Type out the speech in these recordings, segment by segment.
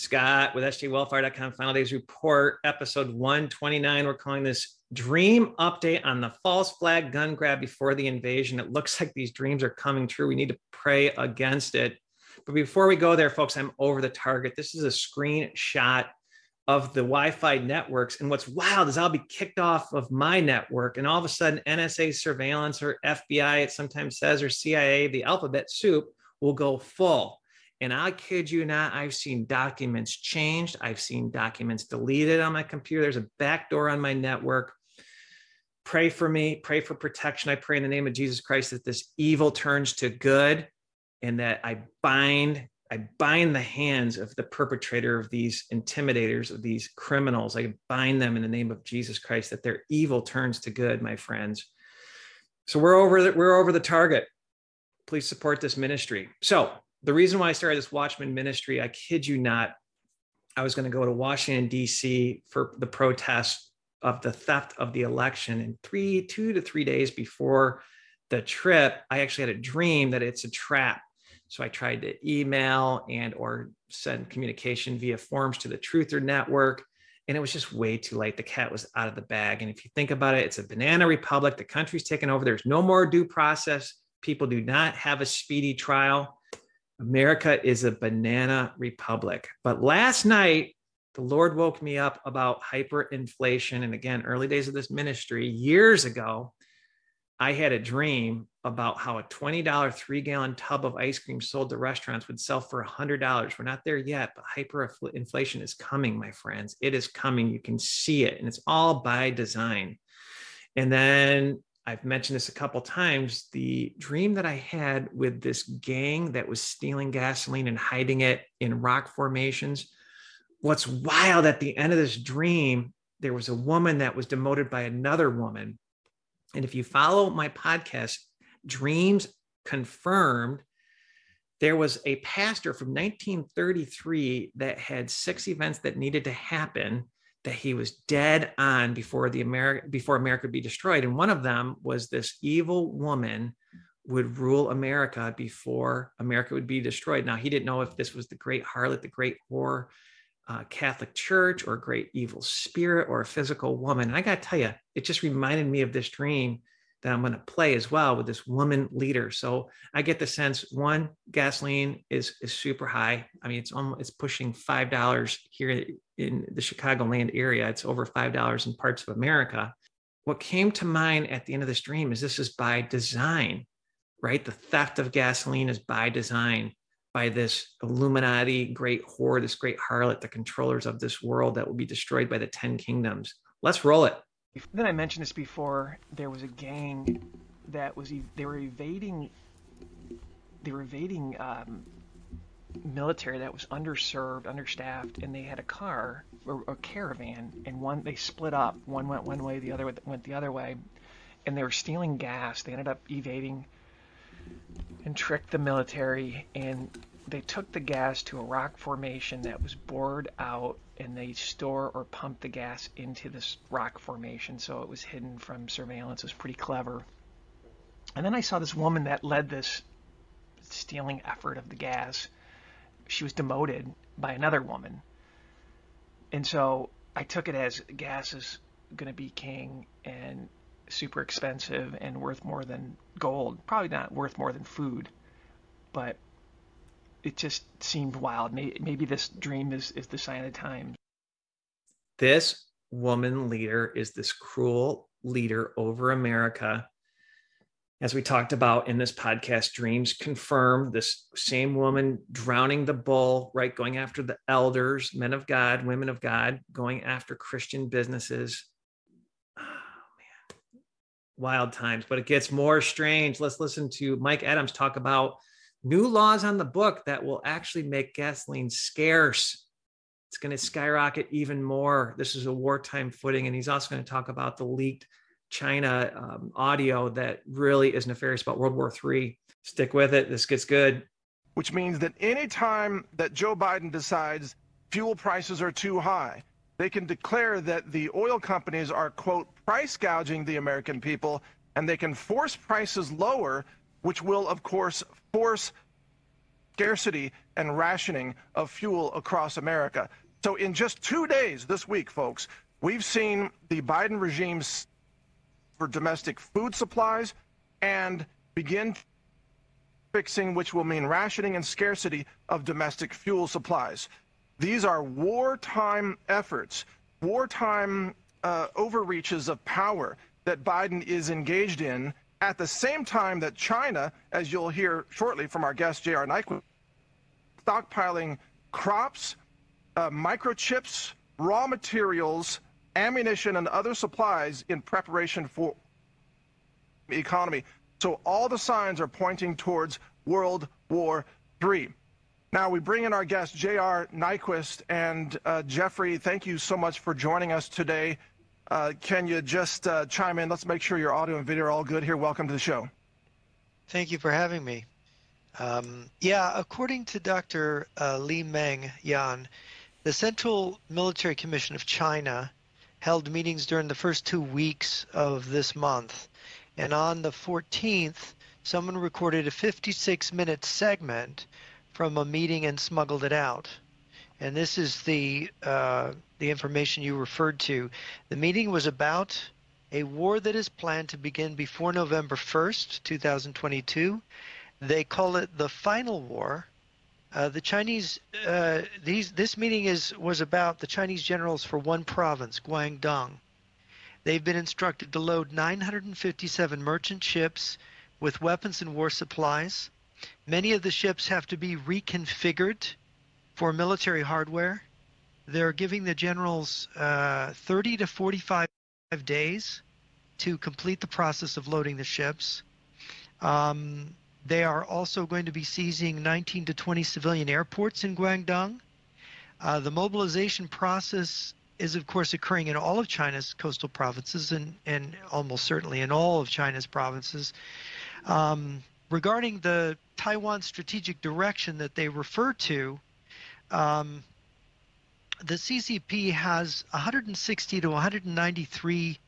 Scott with sjwellfire.com Final Days Report, episode 129. We're calling this Dream Update on the false flag gun grab before the invasion. It looks like these dreams are coming true. We need to pray against it. But before we go there, folks, I'm over the target. This is a screenshot of the Wi-Fi networks. And what's wild is I'll be kicked off of my network, and all of a sudden, NSA surveillance or FBI, it sometimes says, or CIA, the alphabet soup will go full. And I kid you not, I've seen documents changed. I've seen documents deleted on my computer. There's a backdoor on my network. Pray for me, pray for protection. I pray in the name of Jesus Christ that this evil turns to good and that I bind I bind the hands of the perpetrator of these intimidators, of these criminals. I bind them in the name of Jesus Christ that their evil turns to good, my friends. So we're over the, we're over the target. Please support this ministry. So the reason why I started this Watchman ministry, I kid you not, I was going to go to Washington D.C. for the protest of the theft of the election, and three, two to three days before the trip, I actually had a dream that it's a trap so I tried to email and or send communication via forms to the Truther Network. And it was just way too late. The cat was out of the bag. And if you think about it, it's a banana republic. The country's taken over. There's no more due process. People do not have a speedy trial. America is a banana republic. But last night, the Lord woke me up about hyperinflation. And again, early days of this ministry, years ago, I had a dream about how a $20 three gallon tub of ice cream sold to restaurants would sell for $100. We're not there yet, but hyperinflation is coming, my friends. It is coming. You can see it, and it's all by design. And then I've mentioned this a couple times the dream that I had with this gang that was stealing gasoline and hiding it in rock formations. What's wild at the end of this dream, there was a woman that was demoted by another woman. And if you follow my podcast, Dreams Confirmed, there was a pastor from 1933 that had six events that needed to happen that he was dead on before the America before America would be destroyed. And one of them was this evil woman would rule America before America would be destroyed. Now he didn't know if this was the great harlot, the great whore, uh, Catholic Church, or great evil spirit, or a physical woman. And I got to tell you, it just reminded me of this dream that I'm going to play as well with this woman leader. So I get the sense one, gasoline is is super high. I mean, it's almost it's pushing five dollars here in the Chicagoland area. It's over five dollars in parts of America. What came to mind at the end of this dream is this is by design, right? The theft of gasoline is by design by this Illuminati great whore, this great harlot, the controllers of this world that will be destroyed by the 10 kingdoms. Let's roll it. Then I mentioned this before. There was a gang that was they were evading they were evading um, military that was underserved, understaffed, and they had a car or a caravan, and one they split up. One went one way, the other went the other way, and they were stealing gas. They ended up evading and tricked the military, and they took the gas to a rock formation that was bored out and they store or pump the gas into this rock formation so it was hidden from surveillance. It was pretty clever. And then I saw this woman that led this stealing effort of the gas. She was demoted by another woman. And so I took it as gas is going to be king and super expensive and worth more than gold. Probably not worth more than food, but it just seemed wild. Maybe this dream is, is the sign of times. This woman leader is this cruel leader over America. As we talked about in this podcast, Dreams confirmed this same woman drowning the bull, right? Going after the elders, men of God, women of God, going after Christian businesses. Oh, man. Wild times, but it gets more strange. Let's listen to Mike Adams talk about new laws on the book that will actually make gasoline scarce. It's going to skyrocket even more. This is a wartime footing. And he's also going to talk about the leaked China um, audio that really is nefarious about World War III. Stick with it. This gets good. Which means that any time that Joe Biden decides fuel prices are too high, they can declare that the oil companies are, quote, price gouging the American people, and they can force prices lower which will, of course, force scarcity and rationing of fuel across America. So, in just two days this week, folks, we've seen the Biden regime's for domestic food supplies and begin fixing, which will mean rationing and scarcity of domestic fuel supplies. These are wartime efforts, wartime uh, overreaches of power that Biden is engaged in at the same time that China, as you'll hear shortly from our guest, J.R. Nyquist, stockpiling crops, uh, microchips, raw materials, ammunition, and other supplies in preparation for the economy. So all the signs are pointing towards World War III. Now we bring in our guest, J.R. Nyquist. And uh, Jeffrey, thank you so much for joining us today. Uh, can you just uh, chime in? Let's make sure your audio and video are all good here. Welcome to the show. Thank you for having me. Um, yeah, according to Dr. Uh, Li Meng Yan, the Central Military Commission of China held meetings during the first two weeks of this month. And on the 14th, someone recorded a 56 minute segment from a meeting and smuggled it out. And this is the uh, the information you referred to. The meeting was about a war that is planned to begin before November 1st, 2022. They call it the final war. Uh, the Chinese uh, these this meeting is was about the Chinese generals for one province, Guangdong. They've been instructed to load 957 merchant ships with weapons and war supplies. Many of the ships have to be reconfigured for military hardware. They're giving the generals uh, 30 to 45 days to complete the process of loading the ships. Um, they are also going to be seizing 19 to 20 civilian airports in Guangdong. Uh, the mobilization process is, of course, occurring in all of China's coastal provinces and, and almost certainly in all of China's provinces. Um, regarding the Taiwan strategic direction that they refer to, um, the CCP has 160 to 193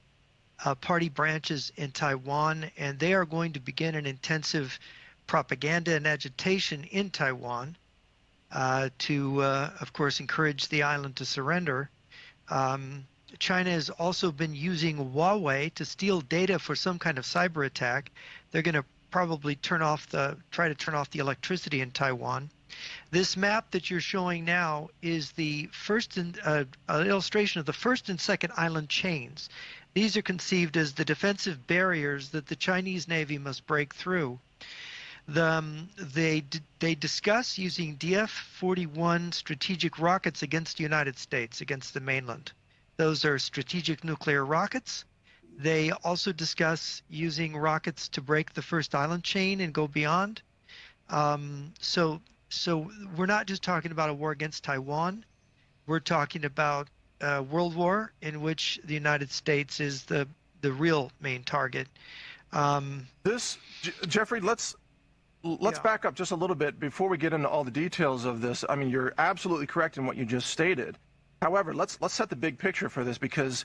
uh, party branches in Taiwan, and they are going to begin an intensive propaganda and agitation in Taiwan uh, to, uh, of course, encourage the island to surrender. Um, China has also been using Huawei to steal data for some kind of cyber attack. They're going to probably turn off the try to turn off the electricity in Taiwan. This map that you're showing now is the first and uh, an illustration of the first and second island chains. These are conceived as the defensive barriers that the Chinese Navy must break through. The, um, they they discuss using DF-41 strategic rockets against the United States, against the mainland. Those are strategic nuclear rockets. They also discuss using rockets to break the first island chain and go beyond. Um, so, so we're not just talking about a war against Taiwan. We're talking about a world war in which the United States is the the real main target. Um, this, Jeffrey, let's let's yeah. back up just a little bit before we get into all the details of this. I mean, you're absolutely correct in what you just stated. However, let's let's set the big picture for this because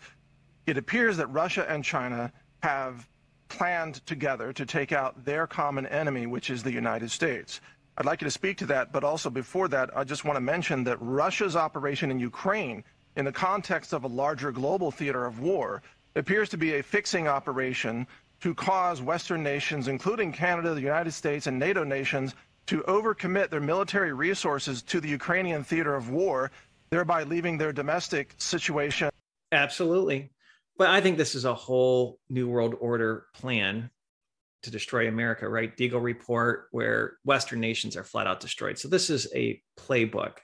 it appears that Russia and China have planned together to take out their common enemy, which is the United States. I'd like you to speak to that, but also before that, I just want to mention that Russia's operation in Ukraine, in the context of a larger global theater of war, appears to be a fixing operation to cause Western nations, including Canada, the United States, and NATO nations, to overcommit their military resources to the Ukrainian theater of war, thereby leaving their domestic situation. Absolutely. But I think this is a whole new world order plan to destroy America, right? Deagel report, where Western nations are flat out destroyed. So this is a playbook.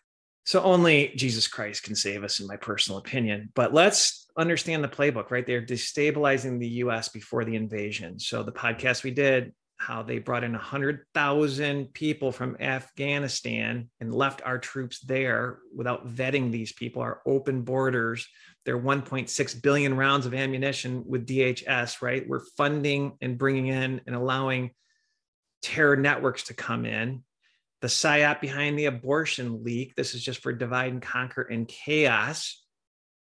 So only Jesus Christ can save us, in my personal opinion. But let's understand the playbook, right? They're destabilizing the US before the invasion. So the podcast we did, how they brought in 100,000 people from Afghanistan and left our troops there without vetting these people, our open borders, their 1.6 billion rounds of ammunition with DHS, right? We're funding and bringing in and allowing terror networks to come in. The psyop behind the abortion leak, this is just for divide and conquer and chaos.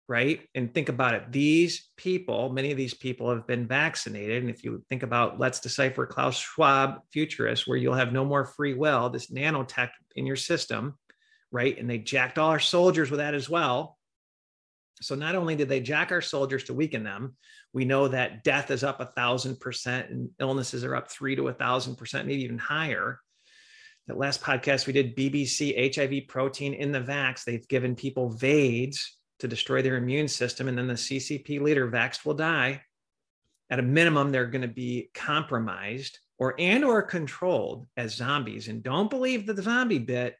Right? And think about it. These people, many of these people have been vaccinated. And if you think about let's decipher Klaus Schwab futurist, where you'll have no more free will, this nanotech in your system, right? And they jacked all our soldiers with that as well. So not only did they jack our soldiers to weaken them, we know that death is up a thousand percent and illnesses are up three to a thousand percent, maybe even higher. That last podcast we did BBC HIV protein in the vax. They've given people VAIDS to destroy their immune system, and then the CCP leader vaxxed will die. At a minimum, they're going to be compromised or and or controlled as zombies. And don't believe the zombie bit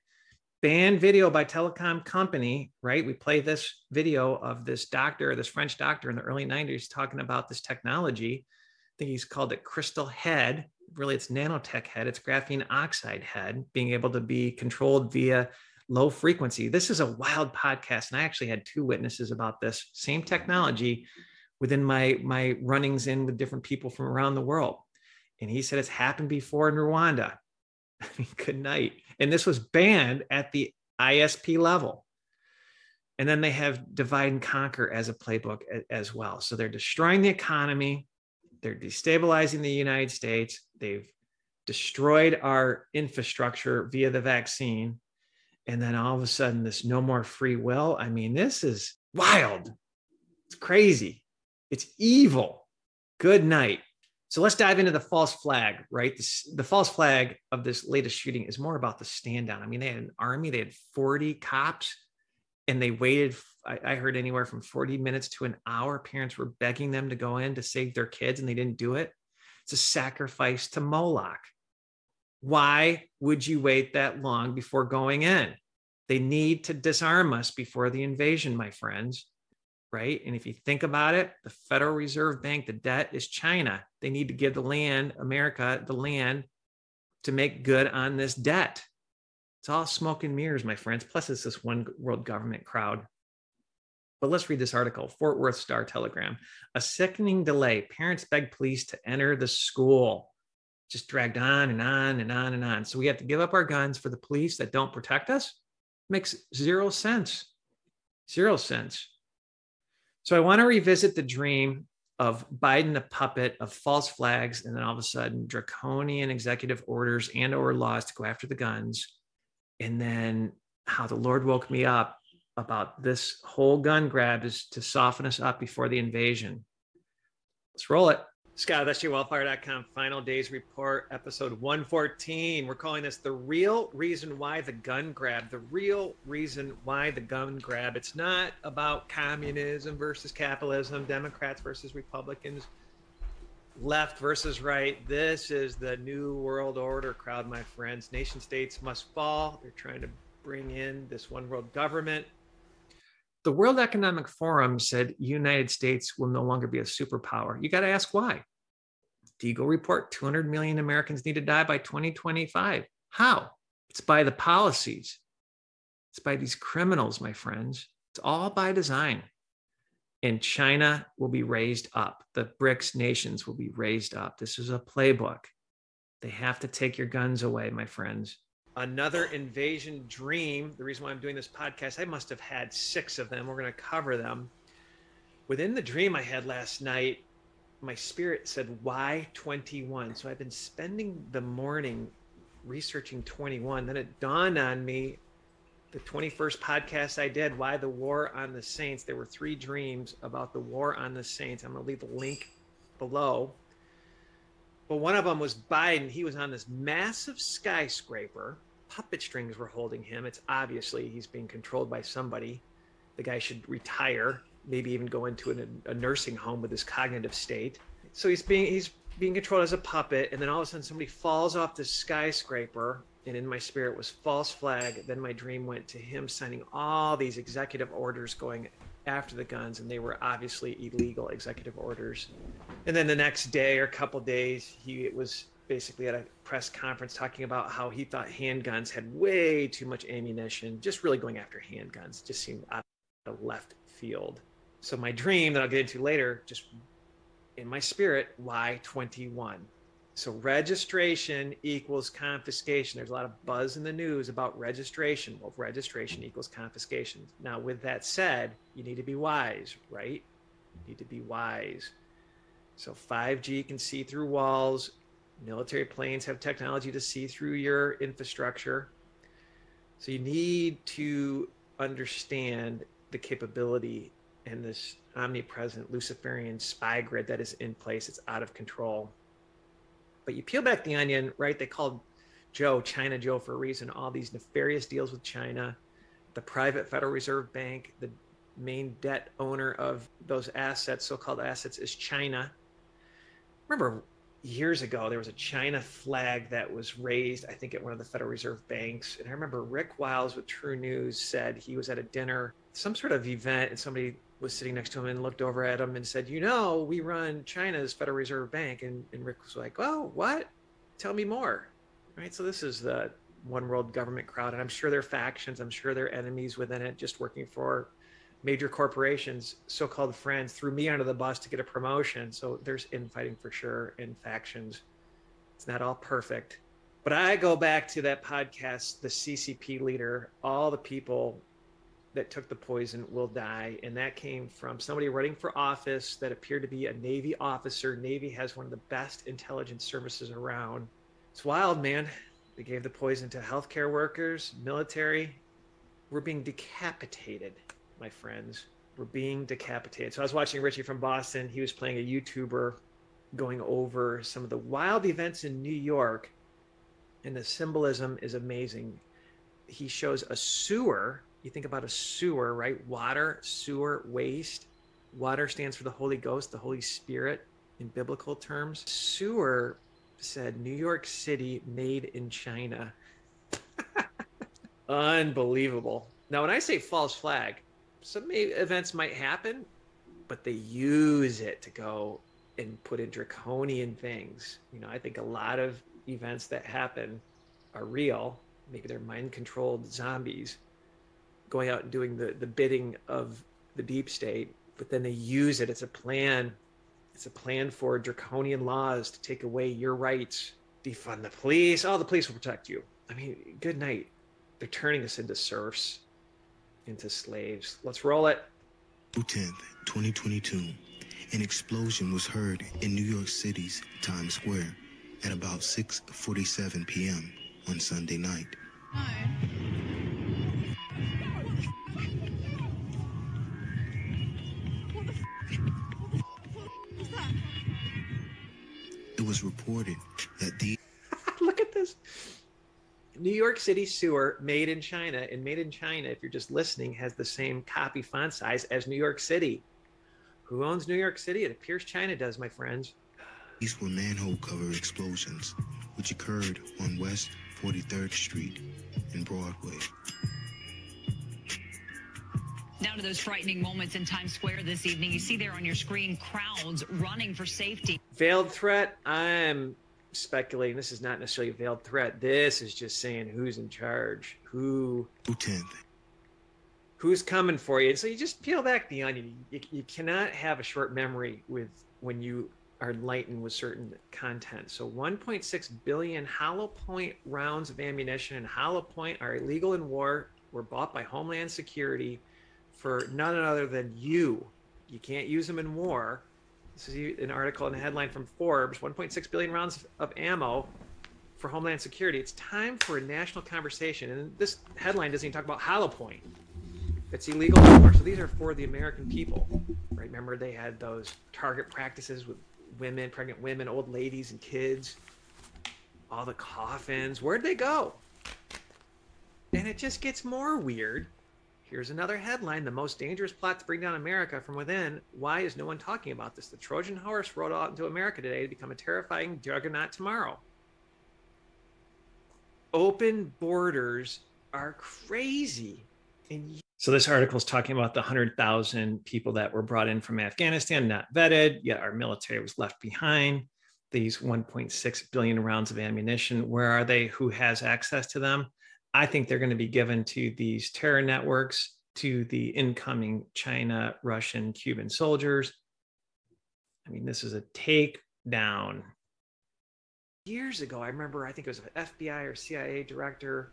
banned video by telecom company, right? We play this video of this doctor, this French doctor in the early 90s talking about this technology. I think he's called it crystal head. Really, it's nanotech head, it's graphene oxide head, being able to be controlled via low frequency. This is a wild podcast. And I actually had two witnesses about this same technology within my, my runnings in with different people from around the world. And he said it's happened before in Rwanda. Good night. And this was banned at the ISP level. And then they have divide and conquer as a playbook as well. So they're destroying the economy, they're destabilizing the United States, they've destroyed our infrastructure via the vaccine. And then all of a sudden, this no more free will. I mean, this is wild. It's crazy. It's evil. Good night. So let's dive into the false flag, right? This, the false flag of this latest shooting is more about the stand down. I mean, they had an army, they had 40 cops, and they waited. I, I heard anywhere from 40 minutes to an hour. Parents were begging them to go in to save their kids, and they didn't do it. It's a sacrifice to Moloch. Why would you wait that long before going in? They need to disarm us before the invasion, my friends right? And if you think about it, the Federal Reserve Bank, the debt is China. They need to give the land, America, the land to make good on this debt. It's all smoke and mirrors, my friends. Plus, it's this one world government crowd. But let's read this article Fort Worth Star Telegram. A sickening delay. Parents beg police to enter the school. Just dragged on and on and on and on. So we have to give up our guns for the police that don't protect us? Makes zero sense. Zero sense. So I want to revisit the dream of Biden a puppet of false flags and then all of a sudden draconian executive orders and or laws to go after the guns and then how the Lord woke me up about this whole gun grab is to soften us up before the invasion. Let's roll it. Scott, that's SCOttwildfire.com final days report, episode 114. We're calling this the real reason why the gun grab. The real reason why the gun grab. It's not about communism versus capitalism, Democrats versus Republicans, left versus right. This is the new world order crowd, my friends. Nation states must fall. They're trying to bring in this one world government the World Economic Forum said United States will no longer be a superpower. You got to ask why. Deagel report 200 million Americans need to die by 2025. How? It's by the policies. It's by these criminals, my friends. It's all by design. And China will be raised up. The BRICS nations will be raised up. This is a playbook. They have to take your guns away, my friends another invasion dream. The reason why I'm doing this podcast, I must have had six of them. We're going to cover them. Within the dream I had last night, my spirit said, Why 21? So I've been spending the morning researching 21. Then it dawned on me the 21st podcast I did, Why the War on the Saints. There were three dreams about the War on the Saints. I'm going to leave the link below. But one of them was Biden. He was on this massive skyscraper puppet strings were holding him. It's obviously he's being controlled by somebody. The guy should retire, maybe even go into an, a nursing home with his cognitive state. So he's being he's being controlled as a puppet, and then all of a sudden somebody falls off the skyscraper. And in my spirit was false flag. Then my dream went to him signing all these executive orders going after the guns, and they were obviously illegal executive orders. And then the next day or a couple days, he it was basically at a press conference talking about how he thought handguns had way too much ammunition, just really going after handguns just seemed out of left field. So my dream that I'll get into later, just in my spirit, why 21? So registration equals confiscation. There's a lot of buzz in the news about registration. Well, registration equals confiscation. Now, with that said, you need to be wise, right? You need to be wise. So 5G can see through walls. Military planes have technology to see through your infrastructure. So you need to understand the capability and this omnipresent Luciferian spy grid that is in place. It's out of control. But you peel back the onion, right? They called Joe China Joe for a reason. All these nefarious deals with China, the private Federal Reserve Bank, the main debt owner of those assets, so called assets, is China. Remember years ago, there was a China flag that was raised, I think, at one of the Federal Reserve banks. And I remember Rick Wiles with TruNews said he was at a dinner, some sort of event, and somebody was sitting next to him and looked over at him and said, You know, we run China's Federal Reserve Bank. And, and Rick was like, Oh, what? Tell me more. Right. So this is the one world government crowd. And I'm sure there are factions, I'm sure there are enemies within it just working for major corporations, so called friends, threw me under the bus to get a promotion. So there's infighting for sure in factions. It's not all perfect. But I go back to that podcast, the CCP leader, all the people that took the poison will die. And that came from somebody running for office that appeared to be a Navy officer. Navy has one of the best intelligence services around. It's wild, man. They gave the poison to healthcare workers, military. We're being decapitated, my friends. We're being decapitated. So I was watching Richie from Boston. He was playing a YouTuber going over some of the wild events in New York. And the symbolism is amazing. He shows a sewer you think about a sewer, right? Water, sewer, waste. Water stands for the Holy Ghost, the Holy Spirit in biblical terms. Sewer said New York City made in China. Unbelievable. Now, when I say false flag, some events might happen, but they use it to go and put in draconian things. You know, I think a lot of events that happen are real. Maybe they're mind controlled zombies going out and doing the, the bidding of the deep state, but then they use it. It's a plan. It's a plan for draconian laws to take away your rights, defund the police. Oh, the police will protect you. I mean, good night. They're turning us into serfs, into slaves. Let's roll it. 10th, 2022, an explosion was heard in New York City's Times Square at about 6:47 p.m. on Sunday night. Hi. was reported that the look at this New York City sewer made in China and made in China, if you're just listening, has the same copy font size as New York City. Who owns New York City? It appears China does, my friends. These were manhole cover explosions, which occurred on West 43rd Street and Broadway. Now to those frightening moments in Times Square this evening. You see there on your screen crowds running for safety. Veiled threat. I'm speculating this is not necessarily a veiled threat. This is just saying who's in charge, who, who's coming for you. And So you just peel back the onion. You, you cannot have a short memory with when you are enlightened with certain content. So 1.6 billion hollow point rounds of ammunition and hollow point are illegal in war. Were bought by Homeland Security for none other than you. You can't use them in war. This is an article in a headline from Forbes 1.6 billion rounds of ammo for Homeland Security. It's time for a national conversation. And this headline doesn't even talk about hollow point. It's illegal war. So these are for the American people. Right? Remember, they had those target practices with women, pregnant women, old ladies, and kids. All the coffins. Where'd they go? And it just gets more weird Here's another headline The most dangerous plot to bring down America from within. Why is no one talking about this? The Trojan horse rode out into America today to become a terrifying juggernaut tomorrow. Open borders are crazy. And so this article is talking about the 100,000 people that were brought in from Afghanistan, not vetted, yet our military was left behind. These 1.6 billion rounds of ammunition, where are they? Who has access to them? I think they're going to be given to these terror networks, to the incoming China, Russian, Cuban soldiers. I mean, this is a takedown years ago, I remember, I think it was an FBI or CIA director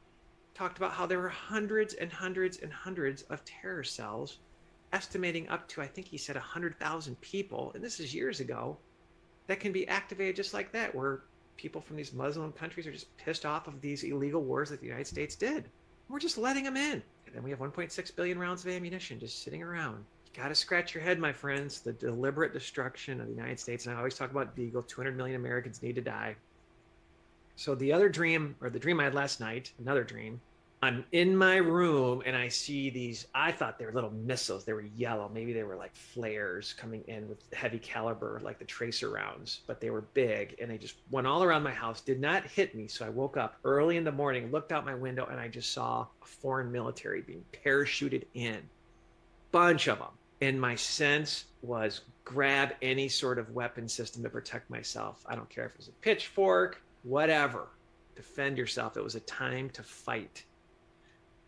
talked about how there were hundreds and hundreds and hundreds of terror cells, estimating up to, I think he said, 100,000 people, and this is years ago, that can be activated just like that, where people from these Muslim countries are just pissed off of these illegal wars that the United States did. We're just letting them in. And then we have 1.6 billion rounds of ammunition just sitting around. You got to scratch your head, my friends. The deliberate destruction of the United States. And I always talk about Deagel 200 million Americans need to die. So the other dream, or the dream I had last night, another dream, I'm in my room and I see these. I thought they were little missiles. They were yellow. Maybe they were like flares coming in with heavy caliber, like the tracer rounds, but they were big and they just went all around my house, did not hit me. So I woke up early in the morning, looked out my window, and I just saw a foreign military being parachuted in. Bunch of them. And my sense was grab any sort of weapon system to protect myself. I don't care if it was a pitchfork, whatever. Defend yourself. It was a time to fight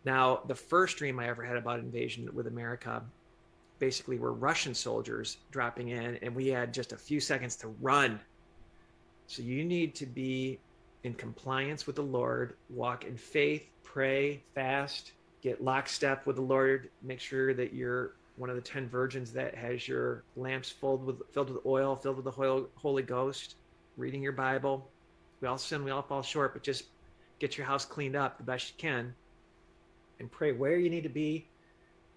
now, the first dream I ever had about invasion with America basically were Russian soldiers dropping in, and we had just a few seconds to run. So you need to be in compliance with the Lord, walk in faith, pray, fast, get lockstep with the Lord, make sure that you're one of the 10 virgins that has your lamps filled with filled with oil, filled with the Holy Ghost, reading your Bible. We all sin, we all fall short, but just get your house cleaned up the best you can and pray where you need to be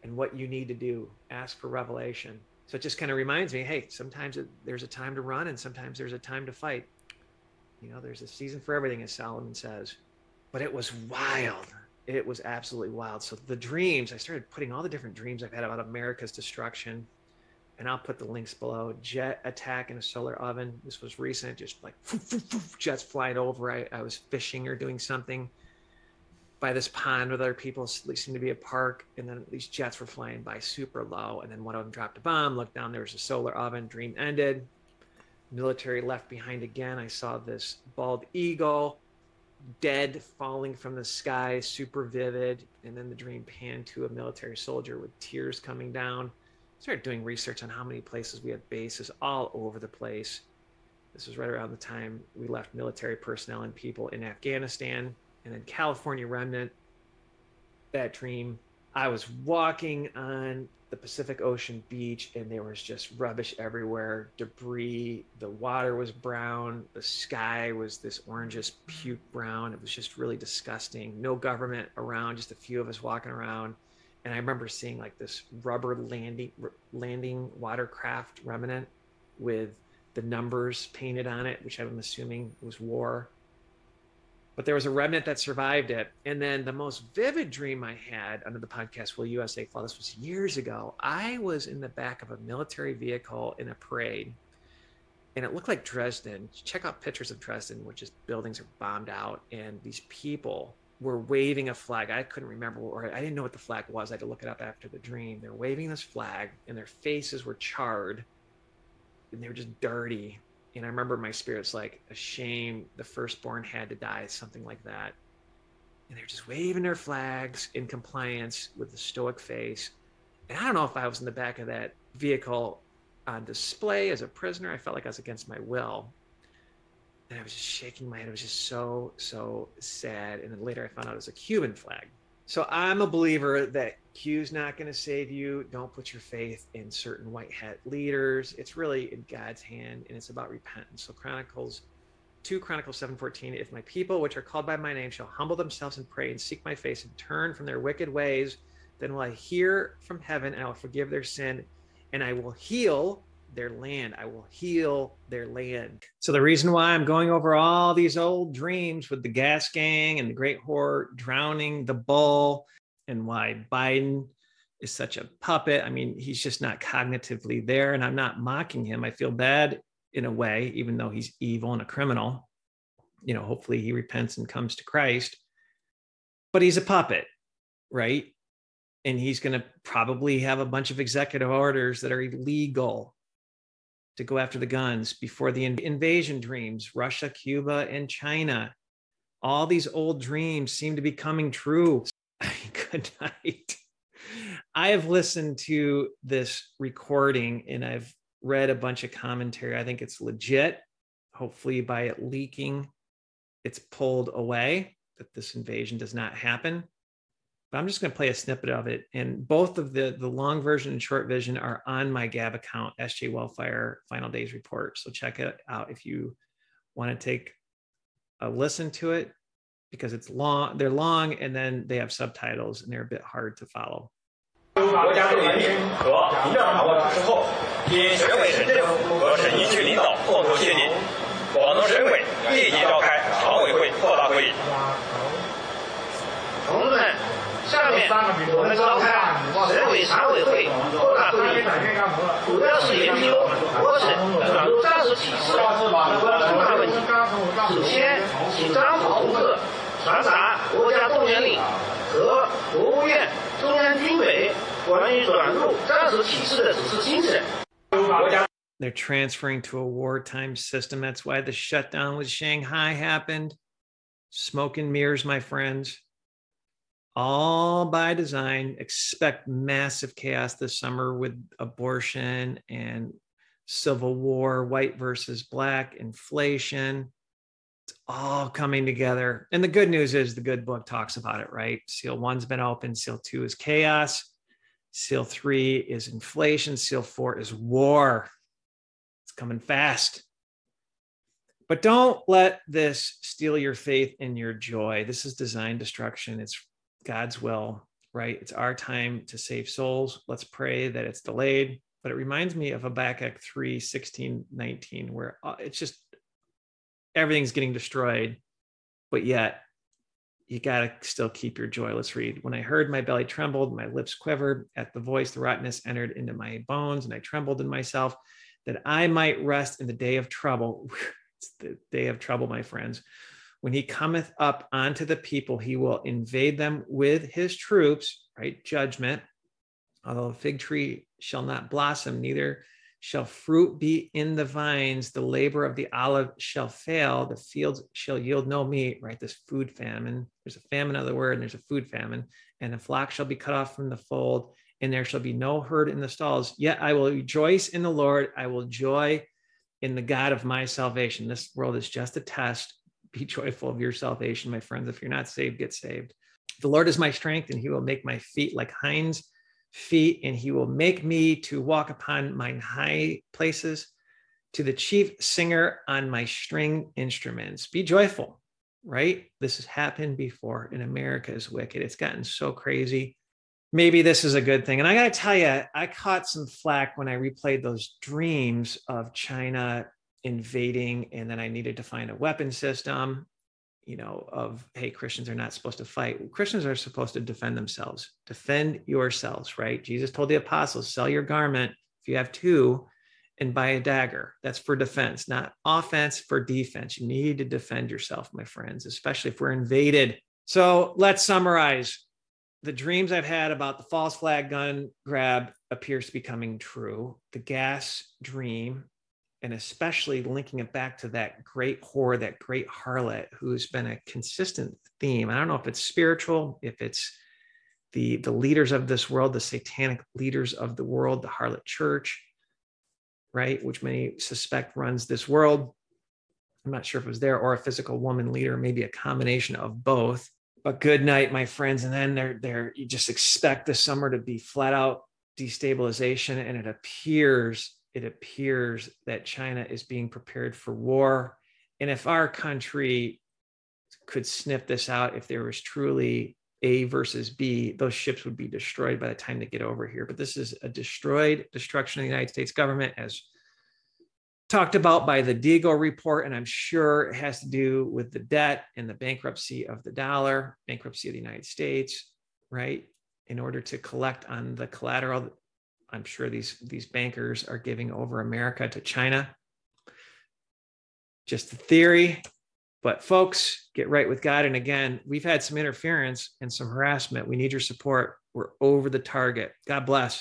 and what you need to do. Ask for revelation. So it just kind of reminds me hey, sometimes it, there's a time to run and sometimes there's a time to fight. You know, there's a season for everything, as Solomon says. But it was wild. It was absolutely wild. So the dreams, I started putting all the different dreams I've had about America's destruction. And I'll put the links below. Jet attack in a solar oven. This was recent, just like jets flying over. I, I was fishing or doing something by this pond with other people. Seemed to be a park, and then these jets were flying by super low. And then one of them dropped a bomb. Looked down, there was a solar oven. Dream ended. Military left behind again. I saw this bald eagle, dead, falling from the sky, super vivid. And then the dream panned to a military soldier with tears coming down. Started doing research on how many places we have bases all over the place. This was right around the time we left military personnel and people in Afghanistan and then California Remnant, that dream. I was walking on the Pacific Ocean beach and there was just rubbish everywhere, debris. The water was brown. The sky was this orangish puke brown. It was just really disgusting. No government around, just a few of us walking around. And I remember seeing like this rubber landing landing watercraft remnant with the numbers painted on it, which I'm assuming was war but there was a remnant that survived it. And then the most vivid dream I had under the podcast, Will USA Fall? This was years ago. I was in the back of a military vehicle in a parade, and it looked like Dresden. Check out pictures of Dresden, which is buildings are bombed out, and these people were waving a flag. I couldn't remember, or I didn't know what the flag was. I had to look it up after the dream. They're waving this flag, and their faces were charred, and they were just dirty and I remember my spirit's like, a shame the firstborn had to die, something like that. And they're just waving their flags in compliance with the stoic face. And I don't know if I was in the back of that vehicle on display as a prisoner. I felt like I was against my will. And I was just shaking my head. It was just so, so sad. And then later I found out it was a Cuban flag. So I'm a believer that Q's not going to save you. Don't put your faith in certain white hat leaders. It's really in God's hand and it's about repentance. So Chronicles 2 Chronicles 7:14 if my people which are called by my name shall humble themselves and pray and seek my face and turn from their wicked ways then will I hear from heaven and I will forgive their sin and I will heal their land. I will heal their land. So the reason why I'm going over all these old dreams with the gas gang and the great whore drowning the bull and why Biden is such a puppet. I mean, he's just not cognitively there and I'm not mocking him. I feel bad in a way even though he's evil and a criminal. You know, hopefully he repents and comes to Christ. But he's a puppet, right? and he's going to probably have a bunch of executive orders that are illegal to go after the guns before the invasion dreams, Russia, Cuba, and China. All these old dreams seem to be coming true. Good night. I have listened to this recording and I've read a bunch of commentary. I think it's legit. Hopefully, by it leaking it's pulled away, that this invasion does not happen but I'm just going to play a snippet of it. And both of the the long version and short version are on my Gab account, SJ Wellfire Final Days Report. So check it out if you want to take a listen to it because it's long. They're long, and then they have subtitles, and they're a bit hard to follow. 下面我们召开省委常委会扩大会议，主要是研究我省转入战时体制有关重大问题。首先，请张普同志传达国家动员令和国务院。中央军委关于转入战时体制的指示精神。They're transferring to a wartime system. That's why the shutdown with Shanghai happened. Smoke and mirrors, my friends. All by design. Expect massive chaos this summer with abortion and civil war, white versus black, inflation It's all coming together. And the good news is the good book talks about it, right? Seal one's been open, seal two is chaos, seal three is inflation, seal four is war. It's coming fast. But don't let this steal your faith and your joy. This is design destruction. It's God's will, right? It's our time to save souls. Let's pray that it's delayed. But it reminds me of Habakkuk 3 16, 19, where uh, it's just everything's getting destroyed, but yet you got to still keep your joy. Let's read. When I heard, my belly trembled, my lips quivered. At the voice, the rottenness entered into my bones, and I trembled in myself that I might rest in the day of trouble. it's the day of trouble, my friends. When he cometh up onto the people, he will invade them with his troops, right? Judgment. Although a fig tree shall not blossom, neither shall fruit be in the vines, the labor of the olive shall fail, the fields shall yield no meat, right? This food famine. There's a famine of the word, and there's a food famine, and the flock shall be cut off from the fold, and there shall be no herd in the stalls. Yet I will rejoice in the Lord, I will joy in the God of my salvation. This world is just a test. Be joyful of your salvation, my friends. If you're not saved, get saved. The Lord is my strength, and he will make my feet like hinds feet, and he will make me to walk upon mine high places. To the chief singer on my string instruments. Be joyful, right? This has happened before, and America is wicked. It's gotten so crazy. Maybe this is a good thing. And I got to tell you, I caught some flack when I replayed those dreams of China invading, and then I needed to find a weapon system you know, of hey, Christians are not supposed to fight. Christians are supposed to defend themselves. Defend yourselves, right? Jesus told the apostles, sell your garment if you have two and buy a dagger. That's for defense, not offense for defense. You need to defend yourself, my friends, especially if we're invaded. So let's summarize. The dreams I've had about the false flag gun grab appears to be coming true. The gas dream and especially linking it back to that great whore, that great harlot who's been a consistent theme. I don't know if it's spiritual, if it's the, the leaders of this world, the satanic leaders of the world, the harlot church, right, which many suspect runs this world. I'm not sure if it was there or a physical woman leader, maybe a combination of both. But good night, my friends. And then they're there, you just expect the summer to be flat out destabilization. And it appears it appears that China is being prepared for war. And if our country could sniff this out, if there was truly A versus B, those ships would be destroyed by the time they get over here. But this is a destroyed destruction of the United States government, as talked about by the Deagel report. And I'm sure it has to do with the debt and the bankruptcy of the dollar, bankruptcy of the United States, right? In order to collect on the collateral I'm sure these these bankers are giving over America to China. Just a theory, but folks, get right with God. And again, we've had some interference and some harassment. We need your support. We're over the target. God bless.